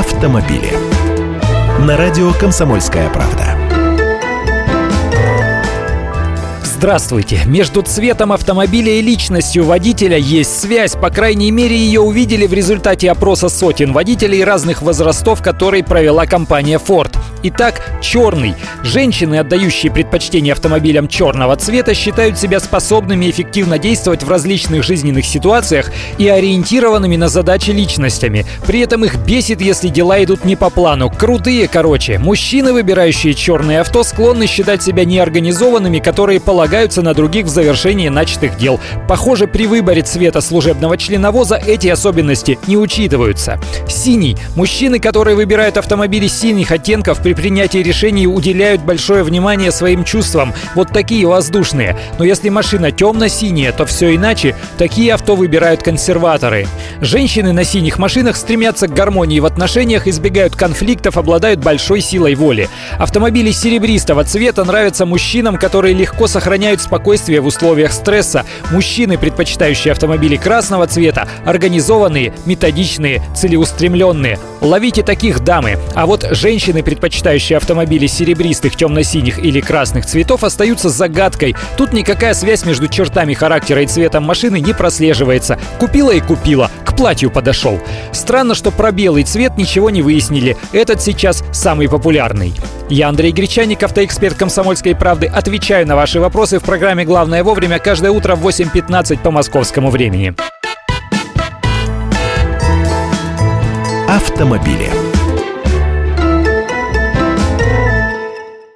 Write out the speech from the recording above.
автомобили. На радио «Комсомольская правда». Здравствуйте. Между цветом автомобиля и личностью водителя есть связь. По крайней мере, ее увидели в результате опроса сотен водителей разных возрастов, который провела компания Ford. Итак, черный. Женщины, отдающие предпочтение автомобилям черного цвета, считают себя способными эффективно действовать в различных жизненных ситуациях и ориентированными на задачи личностями. При этом их бесит, если дела идут не по плану. Крутые, короче. Мужчины, выбирающие черное авто, склонны считать себя неорганизованными, которые полагаются на других в завершении начатых дел. Похоже, при выборе цвета служебного членовоза эти особенности не учитываются. Синий. Мужчины, которые выбирают автомобили синих оттенков, при принятии решений уделяют большое внимание своим чувствам. Вот такие воздушные. Но если машина темно-синяя, то все иначе. Такие авто выбирают консерваторы. Женщины на синих машинах стремятся к гармонии в отношениях, избегают конфликтов, обладают большой силой воли. Автомобили серебристого цвета нравятся мужчинам, которые легко сохраняют спокойствие в условиях стресса. Мужчины, предпочитающие автомобили красного цвета, организованные, методичные, целеустремленные. Ловите таких дамы. А вот женщины, предпочитающие автомобили серебристых, темно-синих или красных цветов, остаются загадкой. Тут никакая связь между чертами характера и цветом машины не прослеживается. Купила и купила, к платью подошел. Странно, что про белый цвет ничего не выяснили. Этот сейчас самый популярный. Я Андрей Гречаник, автоэксперт «Комсомольской правды». Отвечаю на ваши вопросы в программе «Главное вовремя» каждое утро в 8.15 по московскому времени. Автомобили.